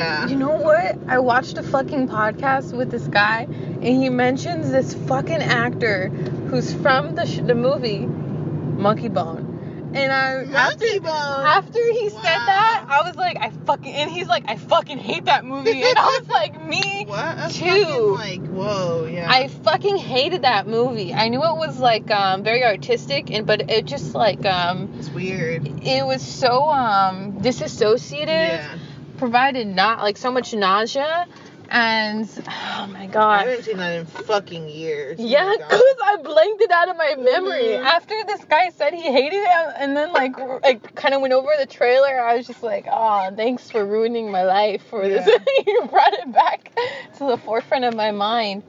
Yeah. You know what? I watched a fucking podcast with this guy, and he mentions this fucking actor who's from the sh- the movie Monkey Bone. And I after, Bone. after he said that, I was like, I fucking and he's like, I fucking hate that movie, and I was like, me What too. fucking like whoa yeah. I fucking hated that movie. I knew it was like um, very artistic, and but it just like um, it's weird. it was so um, disassociative Yeah. Provided not like so much nausea and oh my god, I haven't seen that in fucking years. Oh yeah my because i blanked it out of my memory. Mhm. after this guy said he hated it and then like like kind of went over the trailer i was just like oh thanks for ruining my life for this. You brought it back to the forefront of my mind.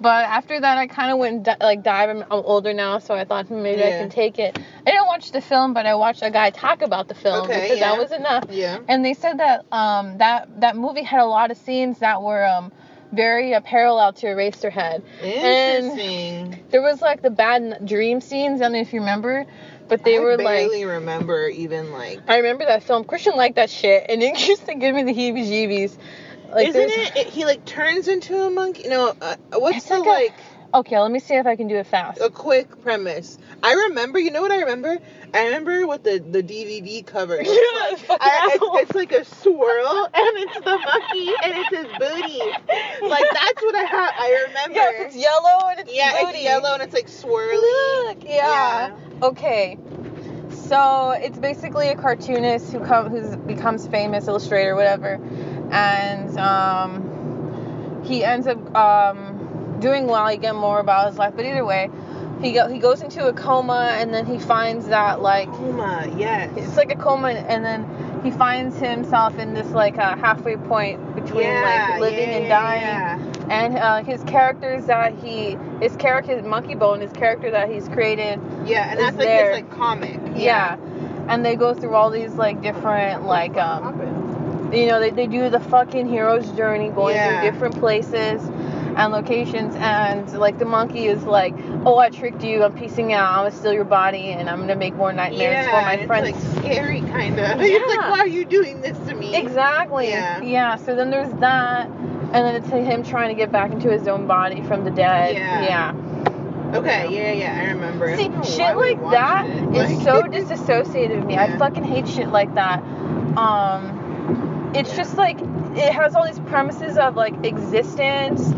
But after that i kind of went di- like dive i'm older now so i thought maybe i can take it. I didn't watch the film but i watched a guy talk about the film Okay, because yeah. that was enough Yeah. and they said that um, that that movie had a lot of scenes that were um, very uh, parallel to Eraserhead. Interesting. There was like the bad dream scenes. I don't know if you remember, but they I were like. I barely remember even like. I remember that film. Christian liked that shit, and it used to give me the heebie-jeebies. Like, Isn't it, it? He like turns into a monkey. No. Uh, what's the like a- like? Okay, let me see if I can do it fast. a quick premise. I remember. You know what I remember? I remember what the the DVD cover. is. Yeah, like. I, it's, it's like a swirl, and it's the monkey, and it's his booty. Like that's what I have. I remember. Yes, it's yellow and it's yeah, booty. it's yellow and it's like swirly. Look, yeah. Okay. So it's basically a cartoonist who come who's becomes famous, illustrator, whatever, and um, he ends up um, doing well. You get more about his life, but either way, he go, he goes into a coma, and then he finds that like Coma, yes. it's like a coma, and then he finds himself in this like a halfway point between yeah, like living yeah, and dying yeah. and uh, his characters that he his character monkey bone his character that he's created Yeah, and that's like there. his like comic. yeah. and they go through all these like different like um you know they, they do the fucking hero's journey going through different places and locations and like the monkey is like oh i tricked you i'm piecing out i'm gonna steal your body and i'm gonna make more nightmares yeah, for my it's friends like scary kind of. yeah. it's like, why are you doing this to me? Exactly. Yeah. yeah So then there's that, and then it's him trying to get back into his own body from the dead. Yeah. Yeah. Okay, yeah, yeah, I remember. See, don't shit like that it. is Like- so disassociated with me. I fucking hate shit like that. Um, it's Yeah. just like it has all these premises of like existence,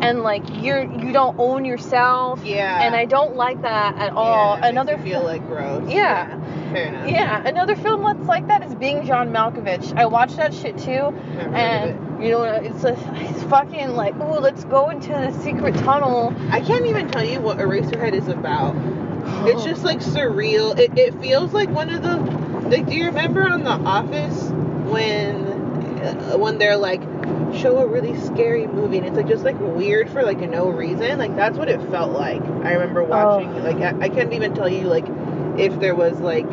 and like you're you don't own yourself. Yeah. And I don't like that at all. Yeah, Another feel like gross. Yeah. Fair enough. yeah, another film that's like that is Being John Malkovich. I watched that shit too. Never heard of it. and you know it's a, it's fucking like oh let's go into the secret tunnel I can't even tell you what Eraserhead is about. It's just like surreal. It, it feels like one of the like. Do you remember on The Office when uh, when they're like show a really scary movie and it's like just like weird for like no reason. Like that's what it felt like. I remember watching. Like I, I can't even tell you like if there was like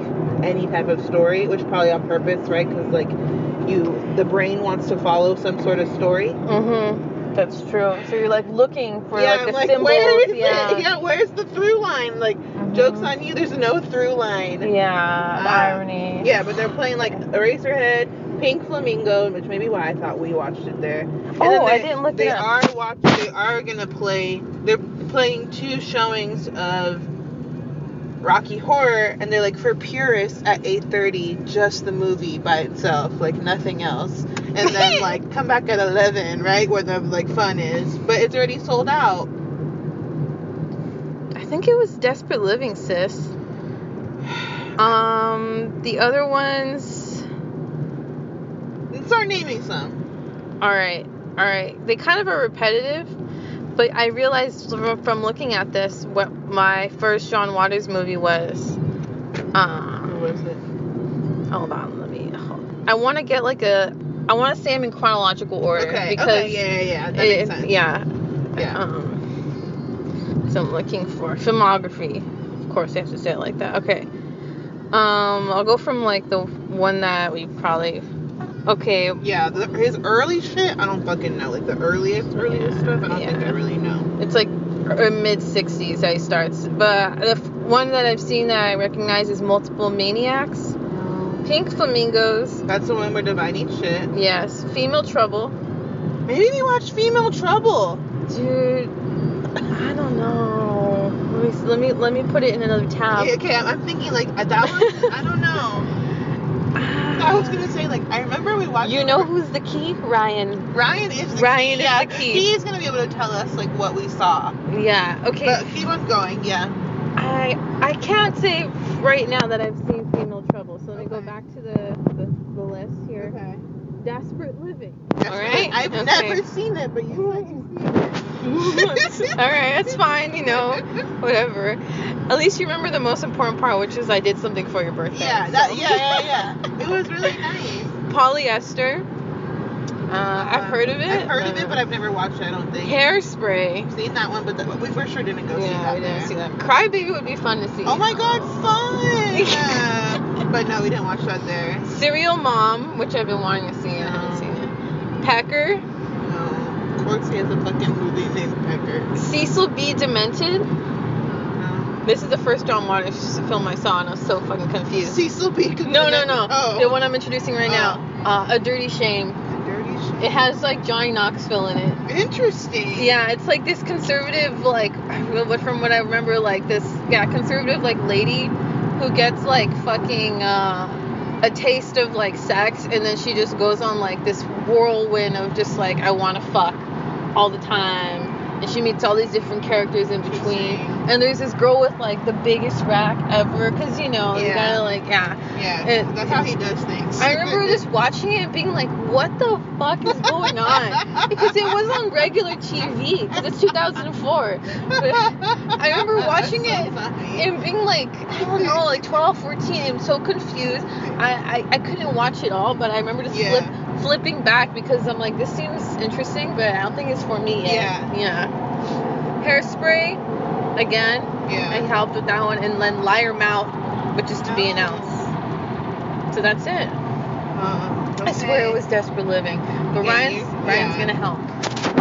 any type of story, which probably on purpose, right? Because like you the brain wants to follow some sort of story. mm-hmm that's true so you're like looking for yeah, like I'm the like, symbols where is yeah it? Yeah, where's the through line? Like, Mhm. jokes on you. There's no through line. yeah Uh, irony Yeah, but they're playing like Eraserhead, Pink Flamingo, which may be why I thought we watched it there. And Oh, then I they- didn't look it They up. are watching. They are gonna play. They're playing two showings of Rocky Horror, and they're like for purists at 8:30, just the movie by itself, like nothing else. And then like come back at 11, right, where the like fun is. But it's already sold out. i think it was desperate living sis um the other ones Start naming some. all right all right they kind of are repetitive but i realized from looking at this what my first john waters movie was um Who was it? Hold on, let me. Hold. I want to get like a. I want to say them in chronological order Okay. because okay. Yeah, yeah, yeah. That it- makes sense. yeah. Yeah. Um. So I'm looking for filmography. Of course, I have to say it like that. Okay. Um, I'll go from like the one that we probably. Okay. Yeah, the, his early shit, I don't fucking know. Like the earliest, earliest Yeah, stuff, I don't think. I really know. It's like er, mid 60s that he starts, but the f- one that I've seen that I recognize is Multiple Maniacs. Oh. Pink Flamingos. That's the one we're dividing shit. Yes. Female Trouble. Maybe we watch Female Trouble. Dude, I don't know. Let me let me let me put it in another tab. Yeah, okay, I'm, I'm thinking like that one. I don't know. I was gonna say like I remember we watched. You know who's the key? Ryan. Ryan is the Ryan key. is yeah, the key. He is gonna be able to tell us like what we saw. Yeah. Okay. But keep on going. Yeah. I I can't say right now that I've seen Female Trouble. So let me go back to the the, the list here. Okay. Desperate Living. That's All right. I've Okay. never seen it, but you said you've seen it. All right, that's fine. You know, whatever. At least you remember the most important part, which is I did something for your birthday. Yeah, that, so. yeah, yeah, yeah. It was really nice. Polyester. Uh, I've heard of it. I've heard of it, but I've never watched it. I don't think. Hairspray. I've seen that one, but the, we for sure didn't go see Yeah, that. we didn't there. see that. Crybaby would be fun to see. Oh my god, fun! but no, we didn't watch that there. Serial Mom, which I've been wanting to see. I haven't seen it. Pecker. No. Corksy has a fucking movie named Pecker. Cecil B. Demented. No. This is the first John Waters film I saw, and I was so fucking confused. Cecil B. No, no, no. Oh. The one I'm introducing right now. Uh, a Dirty Shame. A Dirty shit. It has like Johnny Knoxville in it. Interesting. Yeah, it's like this conservative, like, what from what I remember, like this, yeah, conservative, like, lady who gets, like, fucking, uh, a taste of, like, sex, and then she just goes on, like, this whirlwind of just, like, I want to fuck all the time. And she meets all these different characters in between. And there's this girl with, like, the biggest rack ever, because, you know, you Yeah. gotta, like, yeah. Yeah. It- that's how he does things. I remember just watching it and being like, what the fuck is going on? Because it was on regular TV, because it's 2004. But I remember watching so it funny. and being like, I don't know, like 12, 14, I'm so confused. I, I, I couldn't watch it all, but I remember just Yeah. flip, flipping back because I'm like, this seems interesting, but I don't think it's for me yet. Yeah. Yeah. Hairspray, again, Yeah. I helped with that one, and then Liar Mouth, which is to be Oh. announced. So that's it. Uh, I swear it was Desperate Living. But Yeah, Ryan's you- Ryan's gonna help.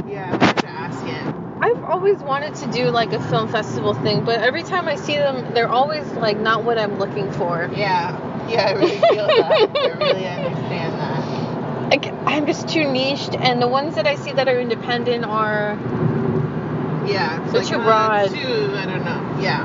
Yeah, I have to ask him. I've always wanted to do like a film festival thing, but every time I see them, they're always like not what I'm looking for. Yeah. Yeah, I really feel that. I really understand that. I'm just too niched, and the ones that I see that are independent are Yeah. It's They're like, too broad. Too, I don't know. Yeah.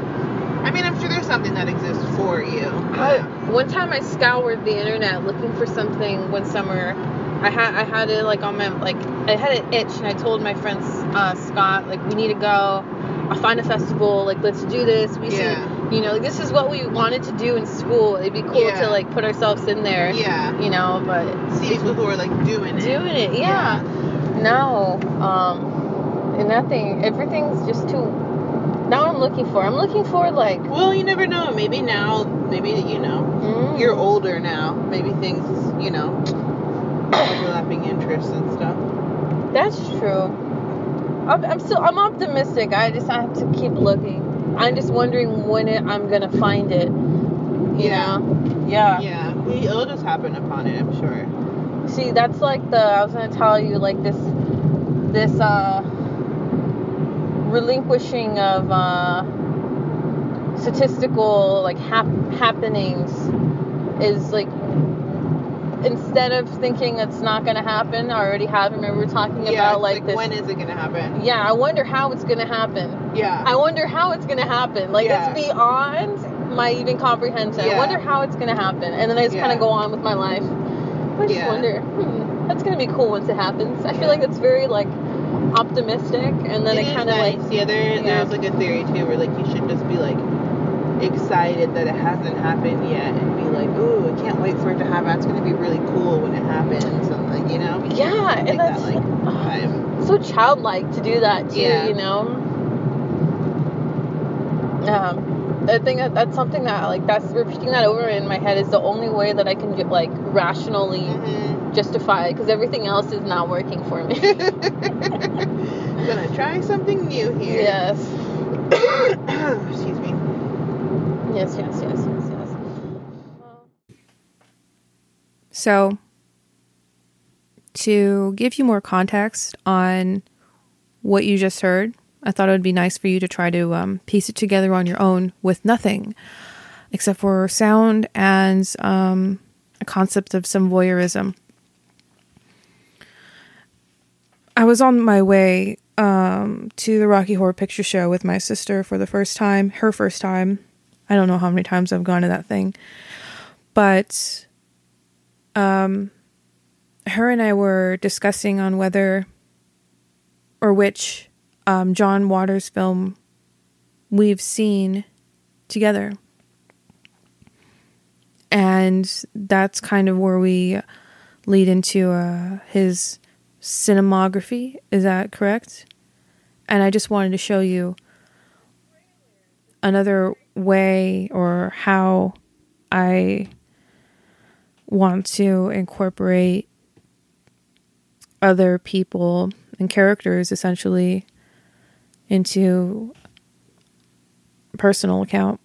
I mean, I'm sure there's something that exists for you. I, one time I scoured the internet looking for something one summer. I had I had it like on my like I had an itch and I told my friend uh, Scott like we need to go. I'll find a festival. Like let's do this. We Yeah. You know like, this is what we wanted to do in school. It'd be cool Yeah. to like put ourselves in there. Yeah. You know, but See people who are like doing it. doing it, yeah. No, um, and nothing. Everything's just too. Now I'm looking for. I'm looking for like. Well, you never know. Maybe now, maybe you know, mm, you're older now. Maybe things, you know, overlapping interests and stuff. That's true. I'm, I'm still I'm optimistic. I just have to keep looking. I'm just wondering when it, I'm gonna find it. You Yeah. know? Yeah. Yeah, we- it'll just happen upon it. I'm sure. See, that's like the I was gonna tell you like this this uh relinquishing of uh statistical like hap- happenings is like instead of thinking it's not gonna happen, I already have. Remember we were talking yeah, about like, like this. when is it gonna happen? yeah, I wonder how it's gonna happen. Yeah. I wonder how it's gonna happen. Like Yeah. it's beyond my even comprehension. Yeah. I wonder how it's gonna happen, and then I just kind of go on with my life. I just wonder. Hmm, that's gonna be cool once it happens. I feel like it's very like optimistic, and then it kind of nice. like yeah, there yeah. there's like a theory too where like you should just be like excited that it hasn't happened yet and be like, ooh, I can't wait for it to happen. It's gonna be really cool when it happens and like you know. yeah, Like and that like so childlike to do that too. Yeah. You know. Um, I think that that's something that like that's repeating that over in my head is the only way that I can get like rationally Mhm. justify it because everything else is not working for me. I'm Gonna try something new here. yes. Excuse me. Yes, yes, yes, yes, yes. So, to give you more context on what you just heard, I thought it would be nice for you to try to um, piece it together on your own with nothing except for sound and um, a concept of some voyeurism. I was on my way um, to the Rocky Horror Picture Show with my sister for the first time, her first time. I don't know how many times I've gone to that thing, but um, her and I were discussing on whether or which um, John Waters film we've seen together. And that's kind of where we lead into uh, his cinematography. Is that correct? And I just wanted to show you another way or how I want to incorporate other people and characters essentially into personal account.